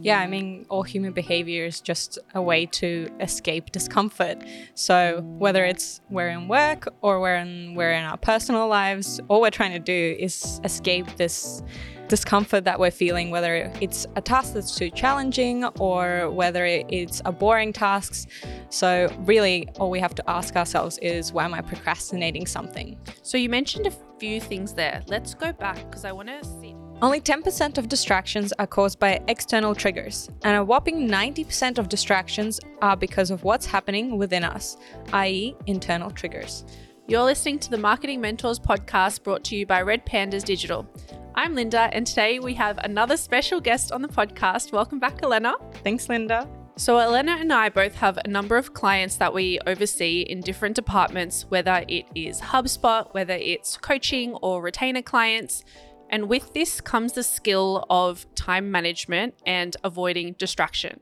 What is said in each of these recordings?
Yeah, I mean, all human behavior is just a way to escape discomfort. So whether it's we're in work or we're in we're in our personal lives, all we're trying to do is escape this discomfort that we're feeling, whether it's a task that's too challenging or whether it's a boring task. So really, all we have to ask ourselves is, why am I procrastinating something? So you mentioned a few things there. Let's go back because I want to. Only 10% of distractions are caused by external triggers, and a whopping 90% of distractions are because of what's happening within us, i.e., internal triggers. You're listening to the Marketing Mentors podcast brought to you by Red Pandas Digital. I'm Linda, and today we have another special guest on the podcast. Welcome back, Elena. Thanks, Linda. So, Elena and I both have a number of clients that we oversee in different departments, whether it is HubSpot, whether it's coaching or retainer clients. And with this comes the skill of time management and avoiding distraction.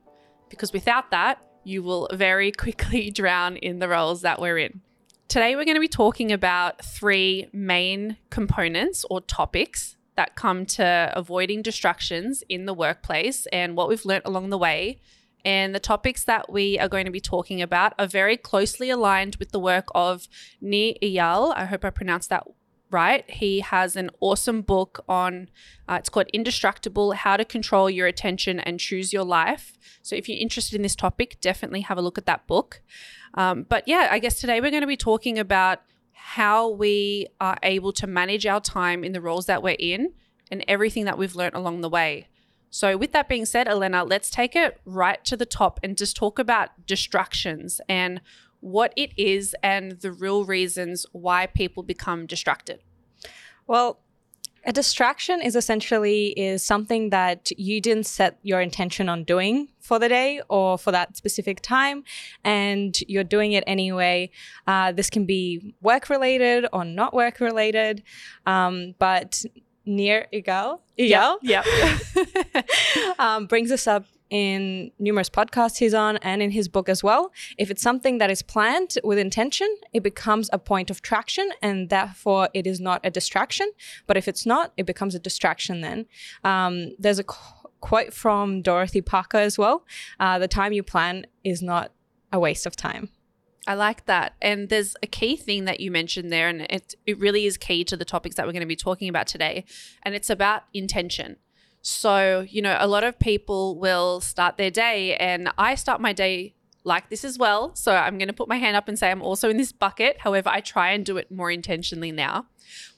Because without that, you will very quickly drown in the roles that we're in. Today, we're going to be talking about three main components or topics that come to avoiding distractions in the workplace and what we've learnt along the way. And the topics that we are going to be talking about are very closely aligned with the work of Nir Eyal. I hope I pronounced that right. He has an awesome book on, uh, it's called Indistractable How to Control Your Attention and Choose Your Life. So if you're interested in this topic, definitely have a look at that book. Um, but yeah, I guess today we're going to be talking about how we are able to manage our time in the roles that we're in and everything that we've learned along the way. So, with that being said, Elena, let's take it right to the top and just talk about distractions and what it is and the real reasons why people become distracted. Well, a distraction is essentially is something that you didn't set your intention on doing for the day or for that specific time, and you're doing it anyway. Uh, this can be work related or not work related, um, but Nir Eyal, yeah, yeah, um, brings us up in numerous podcasts he's on and in his book as well. If it's something that is planned with intention, it becomes a point of traction and therefore it is not a distraction. But if it's not, it becomes a distraction then. Um, there's a qu- quote from Dorothy Parker as well uh, The time you plan is not a waste of time. I like that. And there's a key thing that you mentioned there, and it, it really is key to the topics that we're going to be talking about today. And it's about intention. So, you know, a lot of people will start their day, and I start my day like this as well. So I'm going to put my hand up and say I'm also in this bucket. However, I try and do it more intentionally now.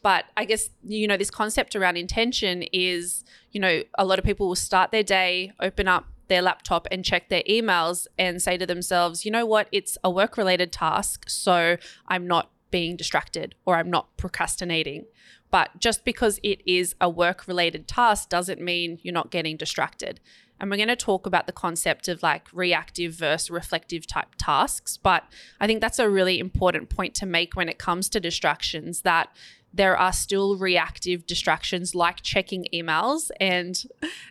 But I guess, you know, this concept around intention is, you know, a lot of people will start their day, open up their laptop and check their emails and say to themselves, you know what, it's a work related task. So I'm not being distracted or I'm not procrastinating. But just because it is a work related task doesn't mean you're not getting distracted. And we're going to talk about the concept of like reactive versus reflective type tasks. But I think that's a really important point to make when it comes to distractions that there are still reactive distractions like checking emails. And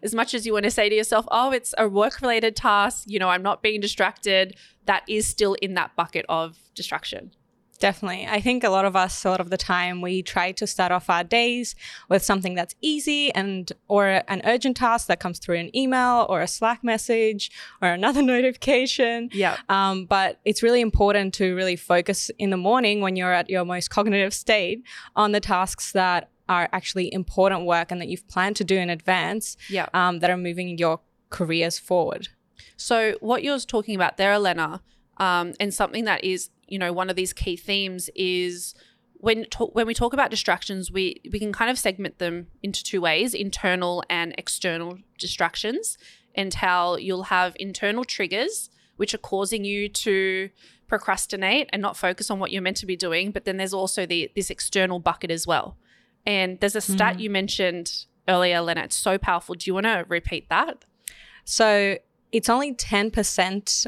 as much as you want to say to yourself, oh, it's a work related task, you know, I'm not being distracted, that is still in that bucket of distraction. Definitely. I think a lot of us, a lot of the time, we try to start off our days with something that's easy and or an urgent task that comes through an email or a Slack message or another notification. Yeah. Um, but it's really important to really focus in the morning when you're at your most cognitive state on the tasks that are actually important work and that you've planned to do in advance. Yeah. Um, that are moving your careers forward. So what you're talking about there, Elena, um, and something that is you know, one of these key themes is when to- when we talk about distractions, we we can kind of segment them into two ways: internal and external distractions, and how you'll have internal triggers which are causing you to procrastinate and not focus on what you're meant to be doing. But then there's also the this external bucket as well. And there's a stat mm. you mentioned earlier, Lena. It's so powerful. Do you want to repeat that? So it's only ten percent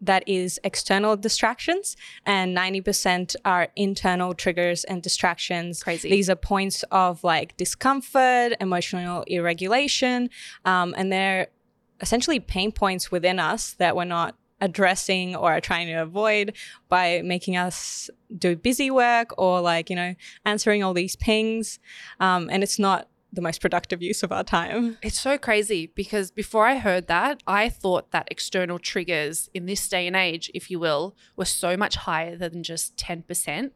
that is external distractions and 90% are internal triggers and distractions. Crazy. These are points of like discomfort emotional irregulation um, and they're essentially pain points within us that we're not addressing or are trying to avoid by making us do busy work or like you know answering all these pings. Um, and it's not the most productive use of our time. It's so crazy because before I heard that, I thought that external triggers in this day and age, if you will, were so much higher than just 10%.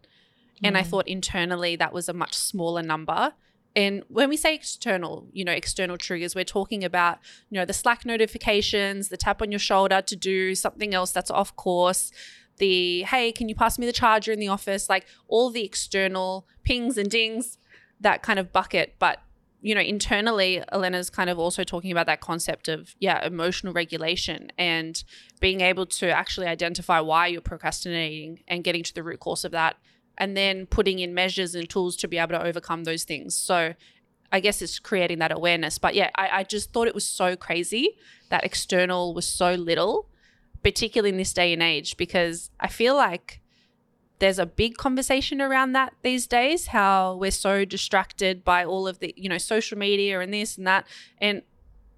And I mm. thought internally that was a much smaller number. And when we say external, you know, external triggers, we're talking about, you know, the Slack notifications, the tap on your shoulder to do something else that's off course, the hey, can you pass me the charger in the office? Like all the external pings and dings, that kind of bucket. But, you know, internally, Elena's kind of also talking about that concept of, yeah, emotional regulation and being able to actually identify why you're procrastinating and getting to the root cause of that and then putting in measures and tools to be able to overcome those things. So I guess it's creating that awareness. But yeah, I, I just thought it was so crazy that external was so little, particularly in this day and age, because I feel like there's a big conversation around that these days, how we're so distracted by all of the, you know, social media and this and that. And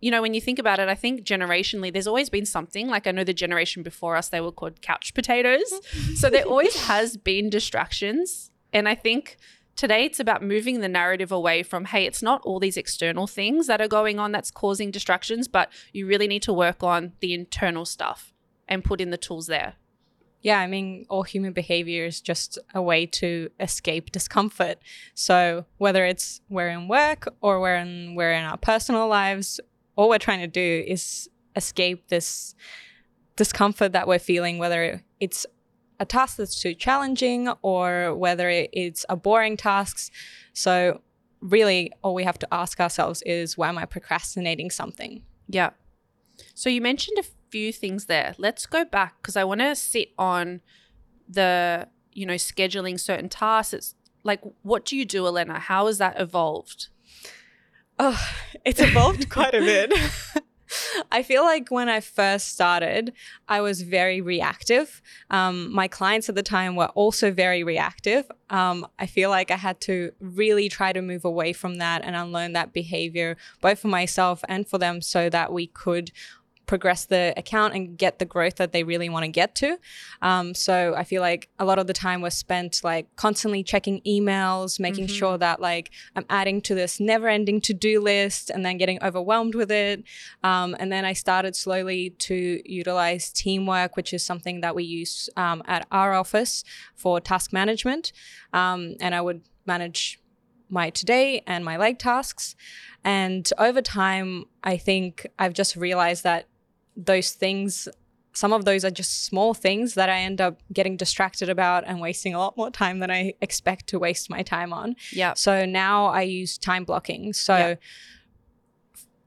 you know, when you think about it, I think generationally, there's always been something. Like I know the generation before us, they were called couch potatoes. so there always has been distractions. And I think today it's about moving the narrative away from, hey, it's not all these external things that are going on that's causing distractions, but you really need to work on the internal stuff and put in the tools there. Yeah, I mean, all human behavior is just a way to escape discomfort. So whether it's we're in work or we're in we're in our personal lives all we're trying to do is escape this discomfort that we're feeling, whether it's a task that's too challenging or whether it's a boring task. So, really, all we have to ask ourselves is why am I procrastinating something? Yeah. So, you mentioned a few things there. Let's go back because I want to sit on the, you know, scheduling certain tasks. It's like, what do you do, Elena? How has that evolved? Oh, it's evolved quite a bit. I feel like when I first started, I was very reactive. Um, my clients at the time were also very reactive. Um, I feel like I had to really try to move away from that and unlearn that behavior, both for myself and for them, so that we could progress the account and get the growth that they really want to get to. Um, so I feel like a lot of the time was spent like constantly checking emails, making mm-hmm. sure that like I'm adding to this never ending to do list and then getting overwhelmed with it. Um, and then I started slowly to utilize teamwork, which is something that we use um, at our office for task management. Um, and I would manage my today and my leg tasks. And over time, I think I've just realized that those things some of those are just small things that I end up getting distracted about and wasting a lot more time than I expect to waste my time on. Yeah. So now I use time blocking. So.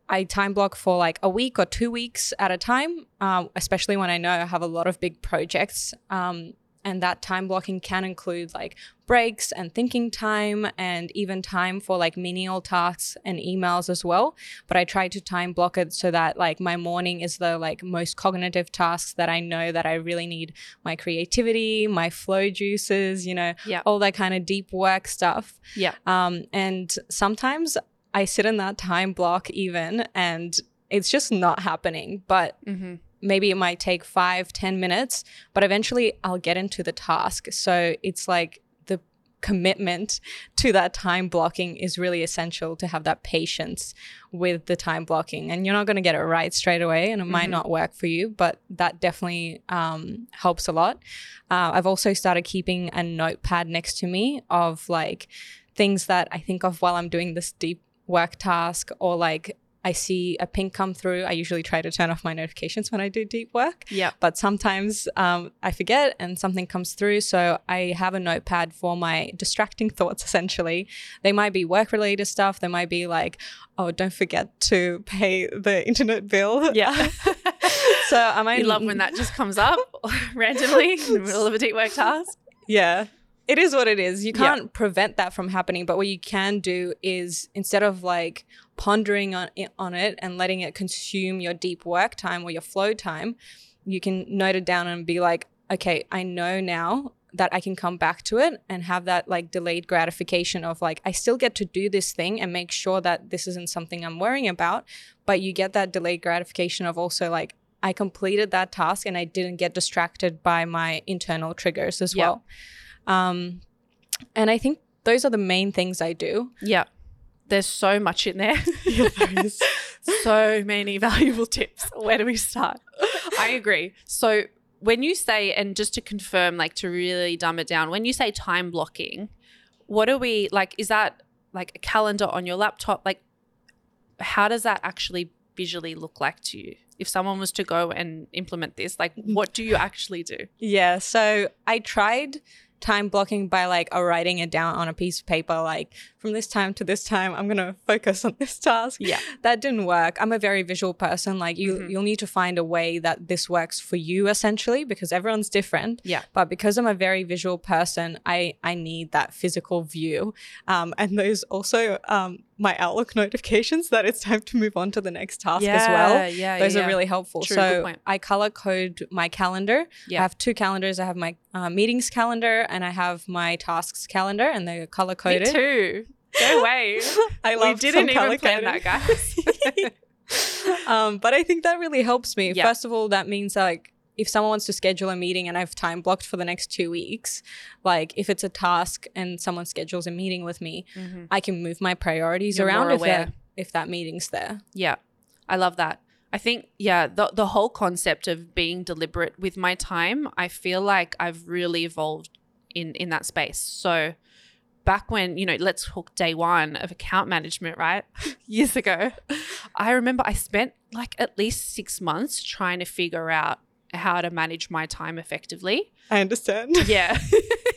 I time block for like a week or two weeks at a time, um, especially when I know I have a lot of big projects. Um, and that time blocking can include like breaks and thinking time and even time for like menial tasks and emails as well. But i try to time block it so that like my morning is the like most cognitive tasks that i know that i really need my creativity my flow juices you know yeah. all that kind of deep work stuff. Yeah. Um and sometimes i sit in that time block even and it's just not happening but mm-hmm maybe it might take five, ten minutes, but eventually I'll get into the task. So it's like the commitment to that time blocking is really essential to have that patience with the time blocking. And you're not going to get it right straight away, and it mm-hmm. might not work for you, but that definitely um, helps a lot. Uh, I've also started keeping a notepad next to me of like things that I think of while I'm doing this deep work task or like I see a ping come through, I usually try to turn off my notifications when I do deep work. Yeah. But sometimes um, I forget and something comes through. So I have a notepad for my distracting thoughts, essentially. They might be work related stuff. They might be like, oh, don't forget to pay the internet bill. Yeah. so I might. You love when that just comes up randomly in the middle of a deep work task. Yeah it is what it is. You can't yeah. prevent that from happening, but what you can do is instead of like pondering on it, on it and letting it consume your deep work time or your flow time, you can note it down and be like, okay, I know now that I can come back to it and have that like delayed gratification of like, I still get to do this thing and make sure that this isn't something I'm worrying about. But you get that delayed gratification of also like, I completed that task and I didn't get distracted by my internal triggers as well. Um, and I think those are the main things I do. Yeah. there's so much in there. Yeah, so many valuable tips. Where do we start? I agree. So when you say, and just to confirm, like to really dumb it down, when you say time blocking, what are we like? Is that like a calendar on your laptop? Like, how does that actually visually look like to you? If someone was to go and implement this, like, what do you actually do? Yeah, so I tried time blocking by like uh, writing it down on a piece of paper like from this time to this time i'm going to focus on this task Yeah. that didn't work i'm a very visual person like you Mhm. you'll need to find a way that this works for you essentially because everyone's different Yeah. but because i'm a very visual person i i need that physical view um and there's also um my outlook notifications that it's time to move on to the next task as well Yeah. those yeah. are really helpful. True, good so point. I color code my calendar. Yeah. I have two calendars. I have my uh, meetings calendar and I have my tasks calendar, and they're color Me coded. too. Go away. I love we didn't even plan that, guys. um, but I think that really helps me. Yeah. First of all, that means like if someone wants to schedule a meeting and I have time blocked for the next two weeks, like if it's a task and someone schedules a meeting with me, Mhm. I can move my priorities You're around if, if that meeting's there. Yeah, I love that. I think, yeah, the, the whole concept of being deliberate with my time, I feel like I've really evolved in, in that space. So, back when, you know, let's talk day one of account management, right? Years ago, I remember I spent like at least six months trying to figure out how to manage my time effectively. I understand. Yeah.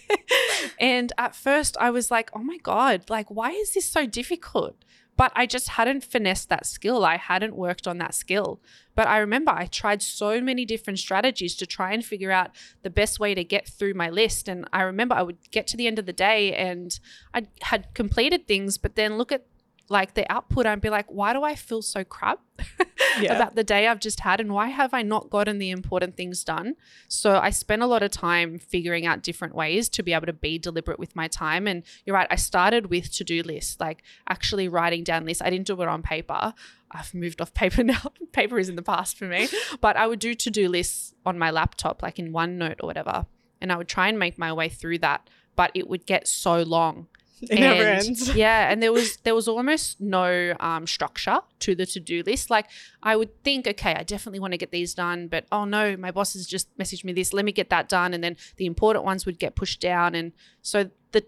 and at first I was like, oh my God, like, why is this so difficult? But I just hadn't finessed that skill. I hadn't worked on that skill. But I remember I tried so many different strategies to try and figure out the best way to get through my list. And I remember I would get to the end of the day and I had completed things, but then look at like the output and be like, why do I feel so crap Yeah. about the day I've just had and why have I not gotten the important things done? So I spent a lot of time figuring out different ways to be able to be deliberate with my time. And you're right, I started with to do lists, like actually writing down lists. I didn't do it on paper. I've moved off paper now. paper is in the past for me. But I would do to do lists on my laptop, like in OneNote or whatever. And I would try and make my way through that. But it would get so long it never ends. yeah, and there was there was almost no um, structure to the to do list. Like I would think, okay, I definitely want to get these done, but oh no, my boss has just messaged me this. Let me get that done, and then the important ones would get pushed down, and so the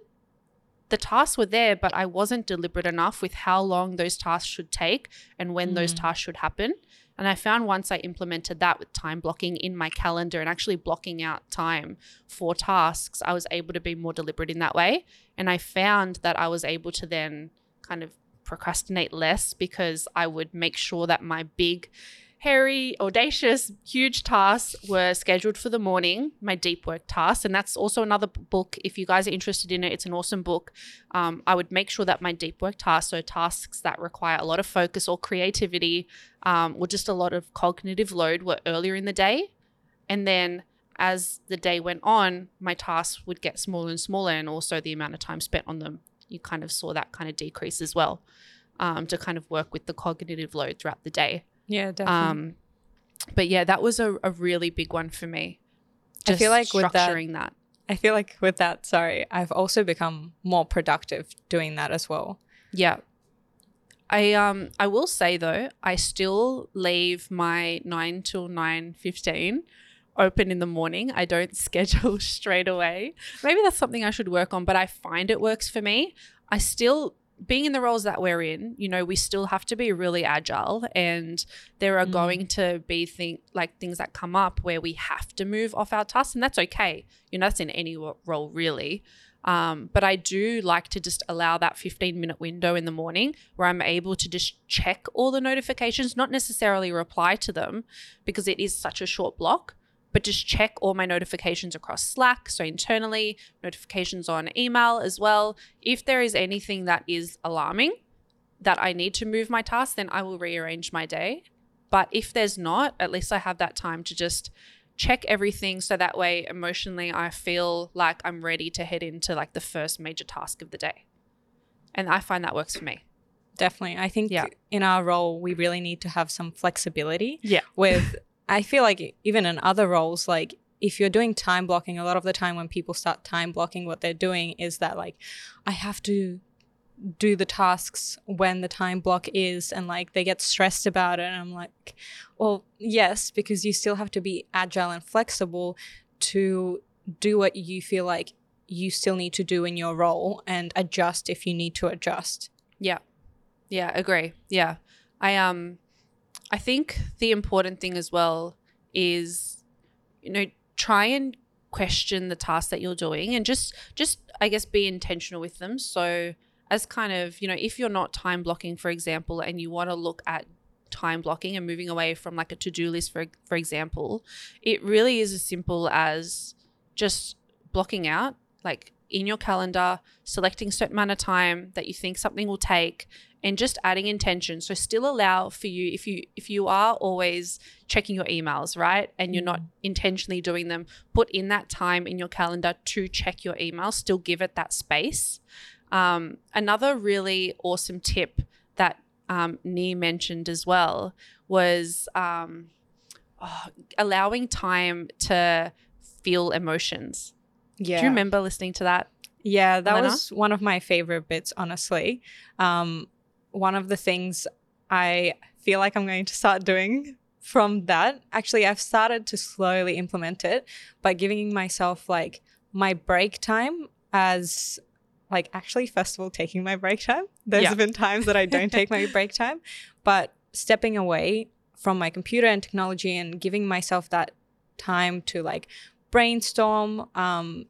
the tasks were there, but I wasn't deliberate enough with how long those tasks should take and when those Mm. tasks should happen. And I found once I implemented that with time blocking in my calendar and actually blocking out time for tasks, I was able to be more deliberate in that way. And I found that I was able to then kind of procrastinate less because I would make sure that my big, hairy, audacious, huge tasks were scheduled for the morning, my deep work tasks. And that's also another book. If you guys are interested in it, it's an awesome book. Um, I would make sure that my deep work tasks, so tasks that require a lot of focus or creativity, um, or just a lot of cognitive load, were earlier in the day. And then as the day went on, my tasks would get smaller and smaller, and also the amount of time spent on them. You kind of saw that kind of decrease as well um, to kind of work with the cognitive load throughout the day. Yeah, definitely. Um, but yeah, that was a, a really big one for me. I feel like with that- structuring that. I feel like with that, sorry, I've also become more productive doing that as well. Yeah. I um I will say though, I still leave my 9 till 9:15 open in the morning. I don't schedule straight away. Maybe that's something I should work on, but I find it works for me. I still being in the roles that we're in, you know, we still have to be really agile and there are Mm. going to be thing like things that come up where we have to move off our tasks and that's okay. You know, that's in any role really. Um, but I do like to just allow that 15 minute window in the morning where I'm able to just check all the notifications, not necessarily reply to them because it is such a short block, but just check all my notifications across Slack. So internally, notifications on email as well. If there is anything that is alarming that I need to move my task, then I will rearrange my day. But if there's not, at least I have that time to just check everything so that way emotionally I feel like I'm ready to head into like the first major task of the day. And I find that works for me. Definitely. I think Yeah. in our role, we really need to have some flexibility Yeah. with, I feel like even in other roles, like if you're doing time blocking, a lot of the time when people start time blocking, what they're doing is that like, I have to do the tasks when the time block is and like they get stressed about it and i'm like well yes because you still have to be agile and flexible to do what you feel like you still need to do in your role and adjust if you need to adjust Yeah. Yeah, agree. Yeah. I um I think the important thing as well is you know try and question the tasks that you're doing and just just I guess be intentional with them. So as kind of, you know, if you're not time blocking for example and you want to look at time blocking and moving away from like a to-do list for for example, it really is as simple as just blocking out like in your calendar, selecting a certain amount of time that you think something will take and just adding intention. So still allow for you if you if you are always checking your emails, right? And you're not intentionally doing them, put in that time in your calendar to check your emails, still give it that space. Um, another really awesome tip that um, Nir mentioned as well was um, oh, allowing time to feel emotions. yeah Do you remember listening to that? Yeah, that Elena? was one of my favorite bits, honestly. Um, one of the things I feel like I'm going to start doing from that, actually, I've started to slowly implement it by giving myself like my break time as like actually first of all taking my break time There's Yeah. been times that i don't take my break time but stepping away from my computer and technology and giving myself that time to like brainstorm um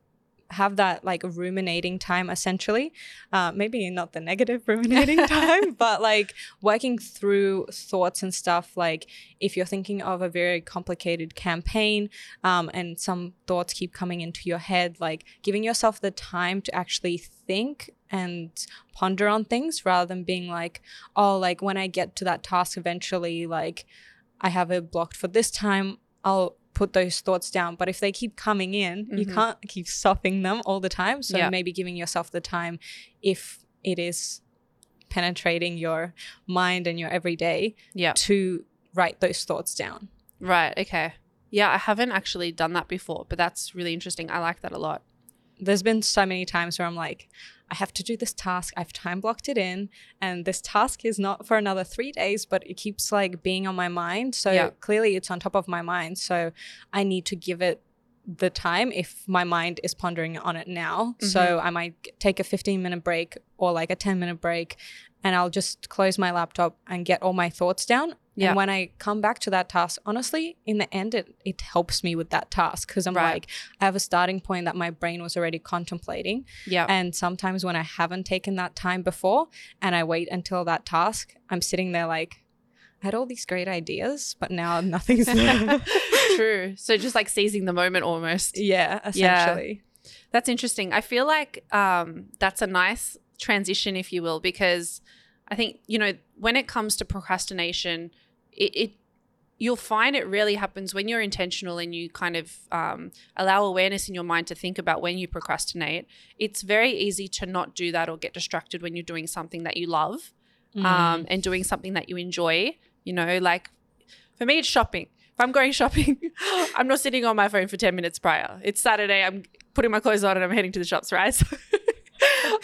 have that like ruminating time essentially. Uh, maybe not the negative ruminating time but like working through thoughts and stuff like if you're thinking of a very complicated campaign um, and some thoughts keep coming into your head like giving yourself the time to actually think and ponder on things rather than being like oh like when i get to that task eventually like i have it blocked for this time i'll put those thoughts down but if they keep coming in you Mhm. can't keep stopping them all the time so Yeah. maybe giving yourself the time if it is penetrating your mind and your everyday Yeah. to write those thoughts down Right. Okay. Yeah, I haven't actually done that before, but that's really interesting. I like that a lot. There's been so many times where I'm like, I have to do this task. I've time blocked it in, and this task is not for another three days, but it keeps like being on my mind. So Yeah. clearly, it's on top of my mind. So I need to give it the time if my mind is pondering on it now. So Mm-hmm. I might take a 15 minute break or like a 10 minute break, and I'll just close my laptop and get all my thoughts down. Yeah. And when I come back to that task, honestly, in the end, it, it helps me with that task because I'm Right. like, I have a starting point that my brain was already contemplating. Yeah. And sometimes when I haven't taken that time before and I wait until that task, I'm sitting there like, I had all these great ideas, but now nothing's there. True. So just like seizing the moment almost. yeah, essentially. That's interesting. I feel like um, that's a nice transition, if you will, because I think, you know, when it comes to procrastination, it, it you'll find it really happens when you're intentional and you kind of um, allow awareness in your mind to think about when you procrastinate. It's very easy to not do that or get distracted when you're doing something that you love Mm. um, and doing something that you enjoy. You know, like for me, it's shopping. If I'm going shopping, I'm not sitting on my phone for 10 minutes prior. It's Saturday. I'm putting my clothes on and I'm heading to the shops, right? So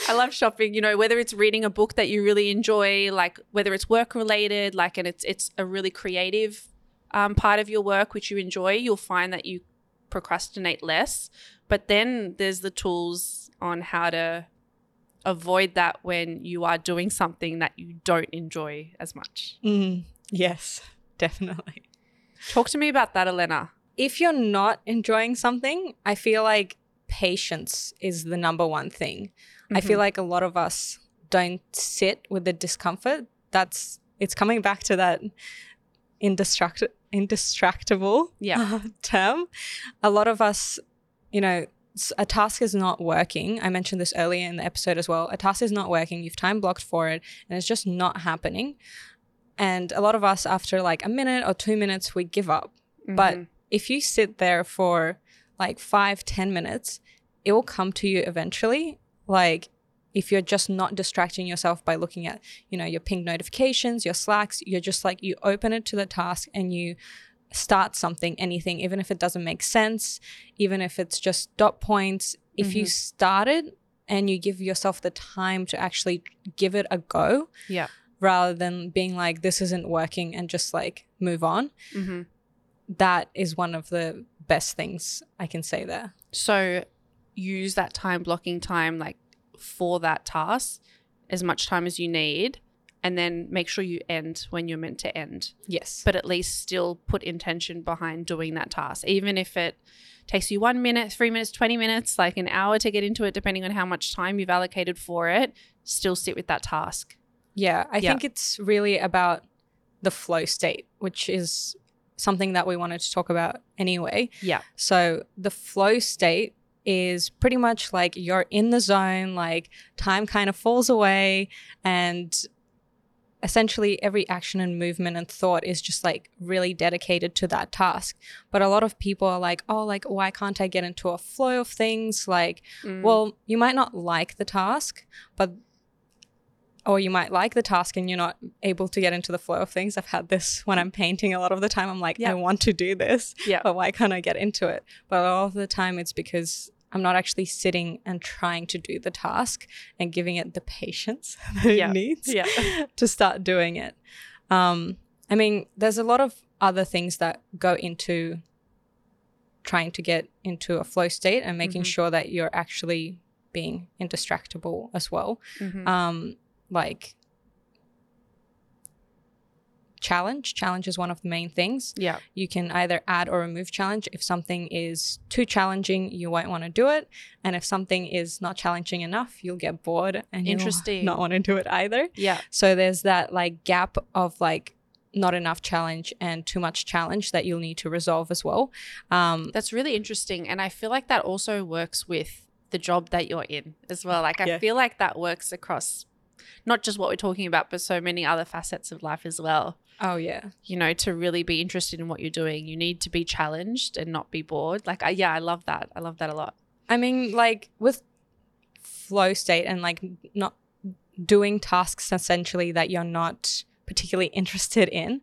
I love shopping, you know, whether it's reading a book that you really enjoy, like whether it's work related, like, and it's, it's a really creative um, part of your work, which you enjoy, you'll find that you procrastinate less. But then there's the tools on how to avoid that when you are doing something that you don't enjoy as much. Mm, yes, definitely. Talk to me about that, Elena. If you're not enjoying something, I feel like patience is the number one thing. I feel like a lot of us don't sit with the discomfort. That's it's coming back to that indestruct indistractable Yeah. term. A lot of us, you know, a task is not working. I mentioned this earlier in the episode as well. A task is not working. You've time blocked for it, and it's just not happening. And a lot of us, after like a minute or two minutes, we give up. But Mhm. if you sit there for like five, ten minutes, it will come to you eventually. Like if you're just not distracting yourself by looking at, you know, your ping notifications, your slacks, you're just like you open it to the task and you start something, anything, even if it doesn't make sense, even if it's just dot points. If you start it and you give yourself the time to actually give it a go Yeah. rather than being like this isn't working and just like move on Mm-hmm. that is one of the best things i can say there So use that time blocking time like for that task as much time as you need and then make sure you end when you're meant to end. yes But at least still put intention behind doing that task. Even if it takes you 1 minute, 3 minutes, 20 minutes, like an hour to get into it depending on how much time you've allocated for it, still sit with that task. Yeah, I Yeah. think it's really about the flow state, which is something that we wanted to talk about anyway. Yeah. So, the flow state is pretty much like you're in the zone, like time kind of falls away, and essentially every action and movement and thought is just like really dedicated to that task. But a lot of people are like, oh, like, why can't I get into a flow of things? Like, Mm. well, you might not like the task, but or you might like the task and you're not able to get into the flow of things. I've had this when I'm painting a lot of the time. I'm like, Yeah. I want to do this, yeah. but why can't I get into it? But a lot of the time it's because I'm not actually sitting and trying to do the task and giving it the patience that Yeah. it needs Yeah. to start doing it. Um, I mean, there's a lot of other things that go into trying to get into a flow state and making Mhm. sure that you're actually being indistractable as well. Mhm. Um, like challenge. Challenge is one of the main things. yeah. You can either add or remove challenge. If something is too challenging, you won't want to do it. And if something is not challenging enough, you'll get bored and you'll Interesting. not want to do it either. Yeah. So there's that like gap of like not enough challenge and too much challenge that you'll need to resolve as well. Um, That's really interesting. And I feel like that also works with the job that you're in as well. Like, I Yeah. feel like that works across not just what we're talking about, but so many other facets of life as well. oh yeah, You know, to really be interested in what you're doing, you need to be challenged and not be bored. Like, I, yeah, I love that. I love that a lot. I mean, like with flow state and like not doing tasks essentially that you're not particularly interested in.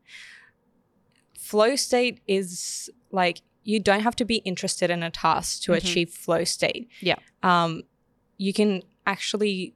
Flow state is like you don't have to be interested in a task to Mhm. achieve flow state. Yeah. Um, you can actually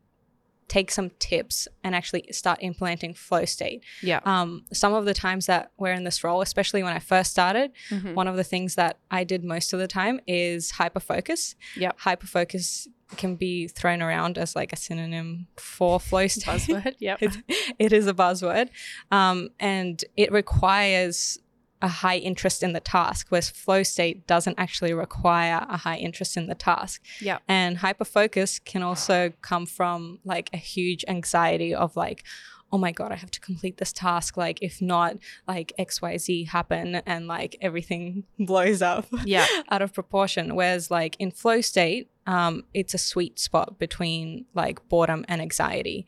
take some tips and actually start implementing flow state. Yeah. Um, some of the times that we're in this role, especially when I first started, Mhm. one of the things that I did most of the time is hyper hyperfocus. Yep. Hyperfocus can be thrown around as like a synonym for flow state. Buzzword. Yep. It, it is a buzzword. Um, and it requires a high interest in the task, whereas flow state doesn't actually require a high interest in the task. Yep. And hyperfocus can also come from like a huge anxiety of like, oh my god, I have to complete this task. Like, if not, like X, Y, Z happen, and like everything blows up Yeah. out of proportion. Whereas like in flow state, um, it's a sweet spot between like boredom and anxiety.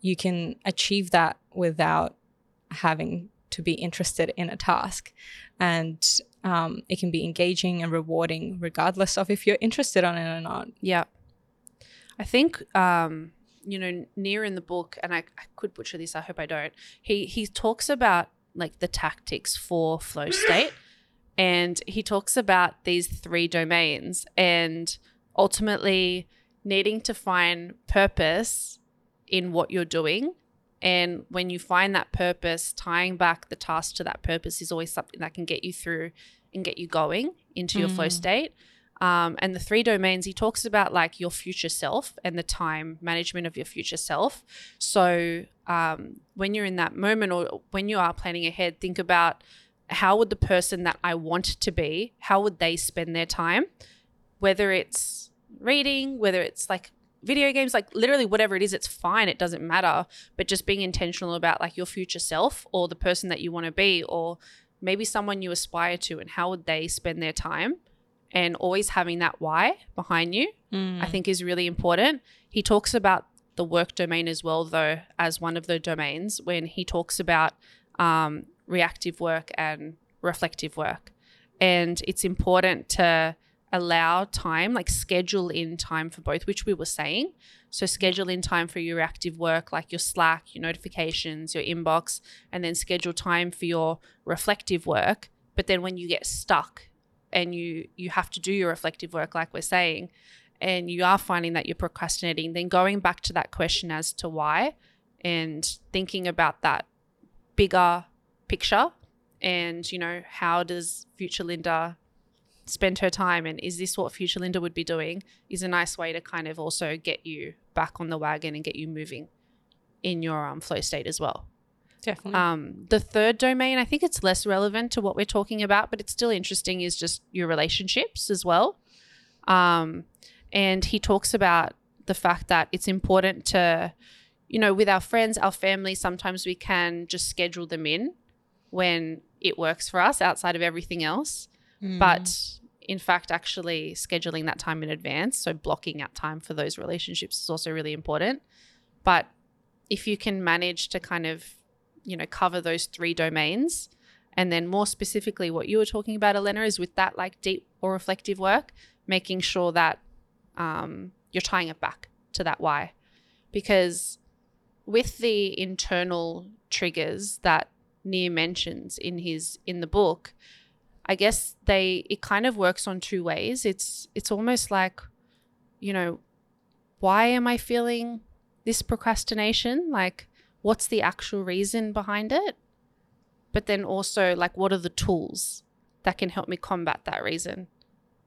You can achieve that without having to be interested in a task, and um, it can be engaging and rewarding regardless of if you're interested on it or not. Yeah. I think um, you know, Nir in the book, and I, I could butcher this, I hope I don't. He he talks about like the tactics for flow state. and he talks about these three domains and ultimately needing to find purpose in what you're doing. And when you find that purpose, tying back the task to that purpose is always something that can get you through and get you going into your flow Mm. state. Um, and the three domains, he talks about like your future self and the time management of your future self. So um, when you're in that moment or when you are planning ahead, think about how would the person that I want to be, how would they spend their time? Whether it's reading, whether it's like video games, like literally whatever it is, it's fine. It doesn't matter. But just being intentional about like your future self or the person that you want to be, or maybe someone you aspire to, and how would they spend their time? And always having that why behind you, I think is really important. He talks about the work domain as well, though, as one of the domains when he talks about um, reactive work and reflective work. And it's important to allow time, like schedule in time for both, which we were saying. So, schedule in time for your active work, like your Slack, your notifications, your inbox, and then schedule time for your reflective work. But then when you get stuck and you you have to do your reflective work like we're saying and you are finding that you're procrastinating, then going back to that question as to why and thinking about that bigger picture and, you know, how does future Linda spend her time and is this what future Linda would be doing is a nice way to kind of also get you back on the wagon and get you moving in your um, flow state as well. Definitely. Um, the third domain, I think it's less relevant to what we're talking about, but it's still interesting, is just your relationships as well. Um, and he talks about the fact that it's important to, you know, with our friends, our family, sometimes we can just schedule them in when it works for us outside of everything else. Mm. But in fact, actually scheduling that time in advance, so blocking out time for those relationships is also really important. But if you can manage to kind of, you know, cover those three domains, and then more specifically, what you were talking about, Elena, is with that like deep or reflective work, making sure that um, you're tying it back to that why. Because with the internal triggers that Nir mentions in his in the book, I guess they it kind of works on two ways. It's it's almost like, you know, why am I feeling this procrastination? Like what's the actual reason behind it? But then also like what are the tools that can help me combat that reason?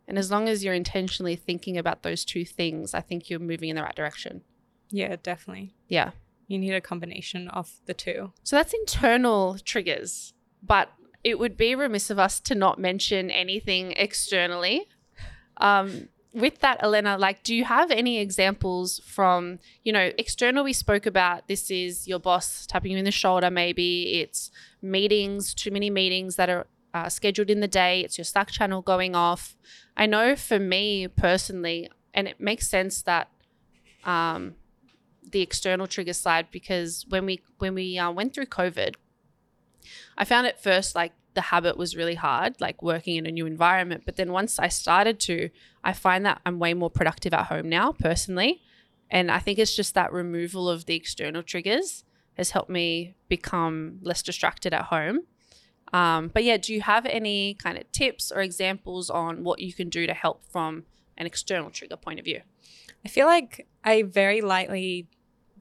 And as long as you're intentionally thinking about those two things, I think you're moving in the right direction. yeah, definitely. Yeah. You need a combination of the two. So that's internal triggers, but it would be remiss of us to not mention anything externally. Um, with that, Elena, like, do you have any examples from, you know, external? We spoke about this is your boss tapping you in the shoulder, maybe it's meetings, too many meetings that are uh, scheduled in the day, it's your Slack channel going off. I know for me personally, and it makes sense that um, the external trigger side because when we when we uh, went through COVID, I found at first like the habit was really hard, like working in a new environment. But then once I started to, I find that I'm way more productive at home now, personally. And I think it's just that removal of the external triggers has helped me become less distracted at home. Um, but yeah, do you have any kind of tips or examples on what you can do to help from an external trigger point of view? I feel like I very lightly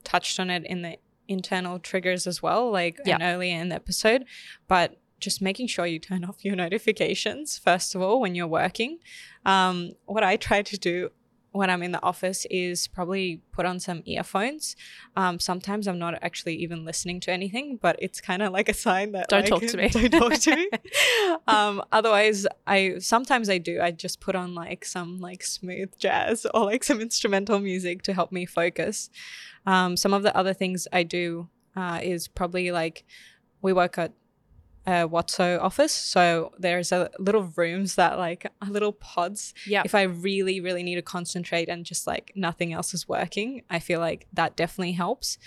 touched on it in the internal triggers as well, like Yeah. earlier in the episode, but just making sure you turn off your notifications first of all when you're working. Um, what I try to do when I'm in the office is probably put on some earphones. Um, sometimes I'm not actually even listening to anything, but it's kind of like a sign that Don't like, talk to me. Don't talk to me. um, otherwise, I sometimes I do. I just put on like some like smooth jazz or like some instrumental music to help me focus. Um, some of the other things I do uh, is probably like we work at a WOTSO office, so there's a little rooms that like are little pods. Yeah. If I really, really need to concentrate and just like nothing else is working, I feel like that definitely helps.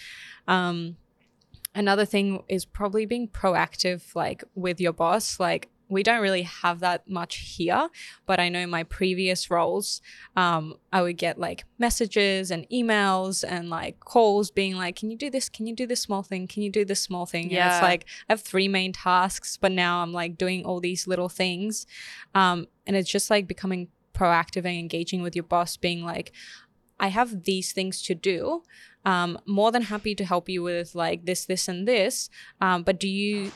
Um, another thing is probably being proactive, like with your boss. Like we don't really have that much here, but I know my previous roles, um, I would get like messages and emails and like calls being like, "Can you do this? Can you do this small thing? Can you do this small thing?" And Yeah. it's like I have three main tasks, but now I'm like doing all these little things, um, and it's just like becoming proactive and engaging with your boss, being like, "I have these things to do." Um, more than happy to help you with like this, this, and this. Um, but do you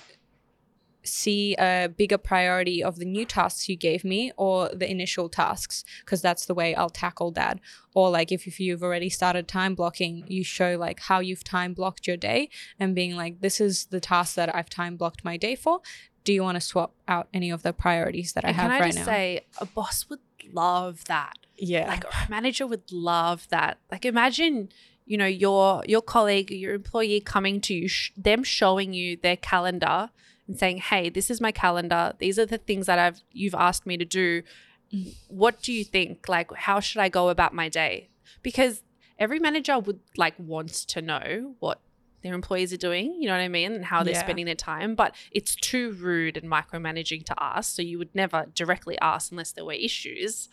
see a bigger priority of the new tasks you gave me or the initial tasks because that's the way I'll tackle that or like if, if you've already started time blocking you show like how you've time blocked your day and being like this is the task that I've time blocked my day for do you want to swap out any of the priorities that I And have can I right just now say, a boss would love that. yeah Like a manager would love that. Like imagine, you know, your your colleague, your employee coming to you, sh- them showing you their calendar and saying, "Hey, this is my calendar. These are the things that I've you've asked me to do. What do you think? Like, how should I go about my day?" Because every manager would like wants to know what their employees are doing, you know what I mean, and how they're Yeah. spending their time. But it's too rude and micromanaging to ask. So you would never directly ask unless there were issues.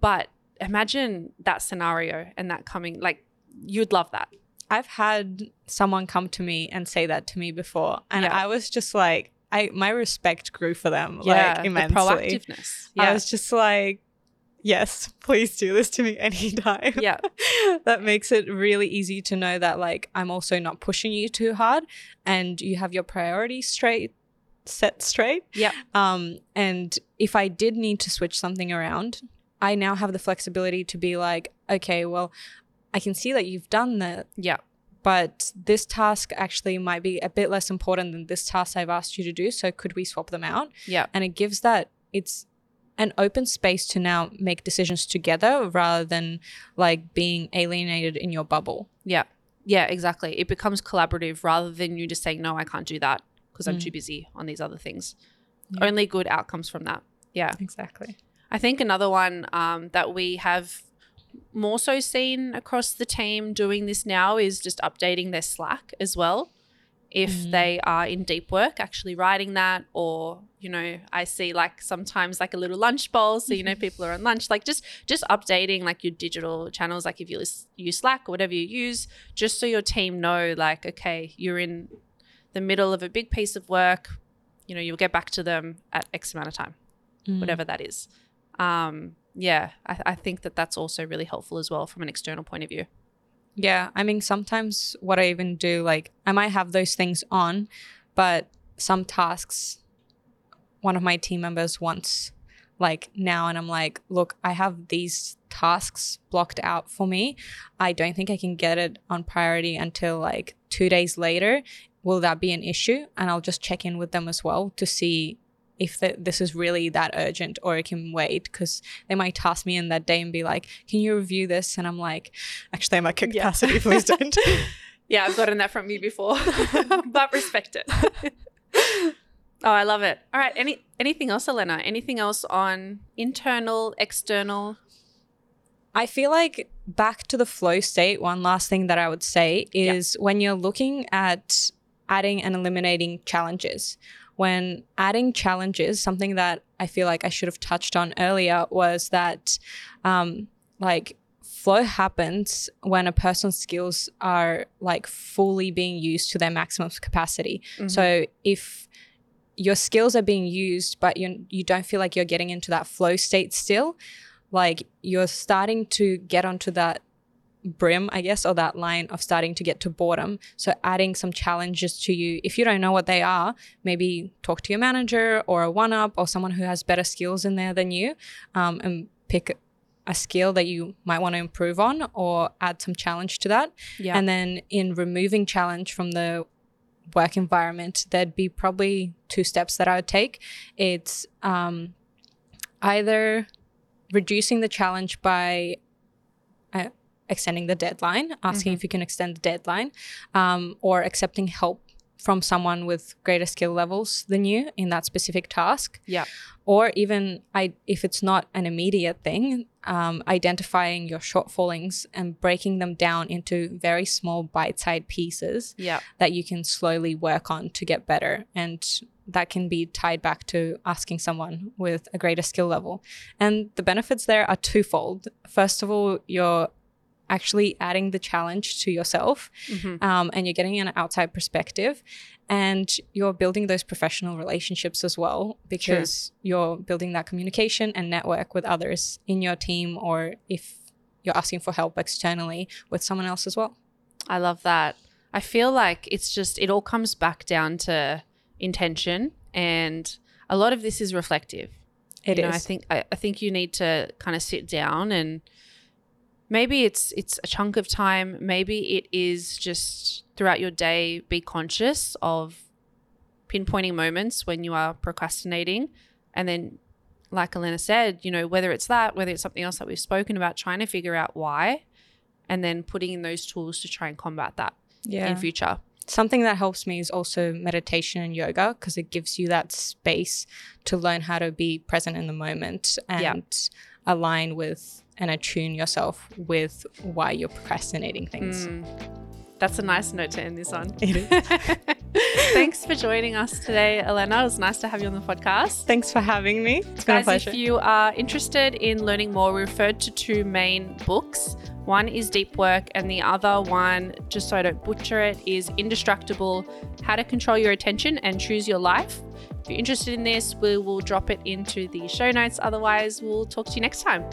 But imagine that scenario and that coming, like, you'd love that. I've had someone come to me and say that to me before and Yeah. I was just like I my respect grew for them Yeah, like the immensely proactiveness. I was just like, yes, please do this to me anytime. Yeah. that makes it really easy to know that like I'm also not pushing you too hard and you have your priorities straight set straight. Yeah. Um and if I did need to switch something around, I now have the flexibility to be like, okay, well, I can see that you've done that, Yeah. but this task actually might be a bit less important than this task I've asked you to do, so could we swap them out? Yeah. and it gives that it's an open space to now make decisions together rather than like being alienated in your bubble. Yeah. Yeah, exactly. It becomes collaborative rather than you just saying, no, I can't do that because I'm Mm. too busy on these other things. Yeah. Only good outcomes from that. Yeah. Exactly. I think another one um, that we have more so seen across the team doing this now is just updating their Slack as well. If Mm. they are in deep work, actually writing that, or you know, I see like sometimes like a little lunch bowl, so you know people are on lunch. Like just just updating like your digital channels, like if you use Slack or whatever you use, just so your team know, like okay, you're in the middle of a big piece of work. You know, you'll get back to them at X amount of time Mm. whatever that is. Um, yeah, I, I think that that's also really helpful as well from an external point of view. Yeah, I mean sometimes what I even do like I might have those things on, but some tasks one of my team members wants like now and I'm like, "Look, I have these tasks blocked out for me. I don't think I can get it on priority until like 2 days later. Will that be an issue?" And I'll just check in with them as well to see if th- this is really that urgent or it can wait because they might task me in that day and be like, "Can you review this?" And I'm like, "Actually, I'm at Yeah. capacity. Please don't." Yeah, I've gotten that from you before, but respect it. oh, I love it. All right, any anything else, Elena? Anything else on internal, external? I feel like back to the flow state, one last thing that I would say Yeah. is when you're looking at adding and eliminating challenges. When adding challenges, something that I feel like I should have touched on earlier was that, um, like, flow happens when a person's skills are like fully being used to their maximum capacity. So if your skills are being used, but you you don't feel like you're getting into that flow state still, like you're starting to get onto that brim, I guess, or that line of starting to get to boredom. So adding some challenges to you. If you don't know what they are, maybe talk to your manager or a one up or someone who has better skills in there than you, um, and pick a skill that you might want to improve on or add some challenge to that. yeah, And then in removing challenge from the work environment, there'd be probably two steps that I would take. It's um, either reducing the challenge by uh, extending the deadline, asking Mhm. if you can extend the deadline, um, or accepting help from someone with greater skill levels than you in that specific task yeah, or even I, if it's not an immediate thing, um, identifying your shortfallings and breaking them down into very small bite-sized pieces yeah, that you can slowly work on to get better. And that can be tied back to asking someone with a greater skill level. And the benefits there are twofold. First of all, you're actually adding the challenge to yourself Mhm. um, and you're getting an outside perspective and you're building those professional relationships as well because you're building that communication and network with others in your team or if you're asking for help externally with someone else as well I love that. I feel like it's just it all comes back down to intention, and a lot of this is reflective. It you is. know, I think I, I think you need to kind of sit down and maybe it's it's a chunk of time. Maybe it is just throughout your day be conscious of pinpointing moments when you are procrastinating, and then, like Elena said, you know whether it's that, whether it's something else that we've spoken about, trying to figure out why, and then putting in those tools to try and combat that yeah in future. something that helps me is also meditation and yoga because it gives you that space to learn how to be present in the moment and Yeah. align with and attune yourself with why you're procrastinating things Mm. That's a nice note to end this on. It is. Thanks for joining us today, Elena. It was nice to have you on the podcast. thanks for having me it's been a pleasure if you are interested in learning more, we referred to two main books. One is Deep Work, and the other one, just so I don't butcher it, is Indistractable How to Control Your Attention and Choose Your Life. If you're interested in this, we will drop it into the show notes. Otherwise, we'll talk to you next time.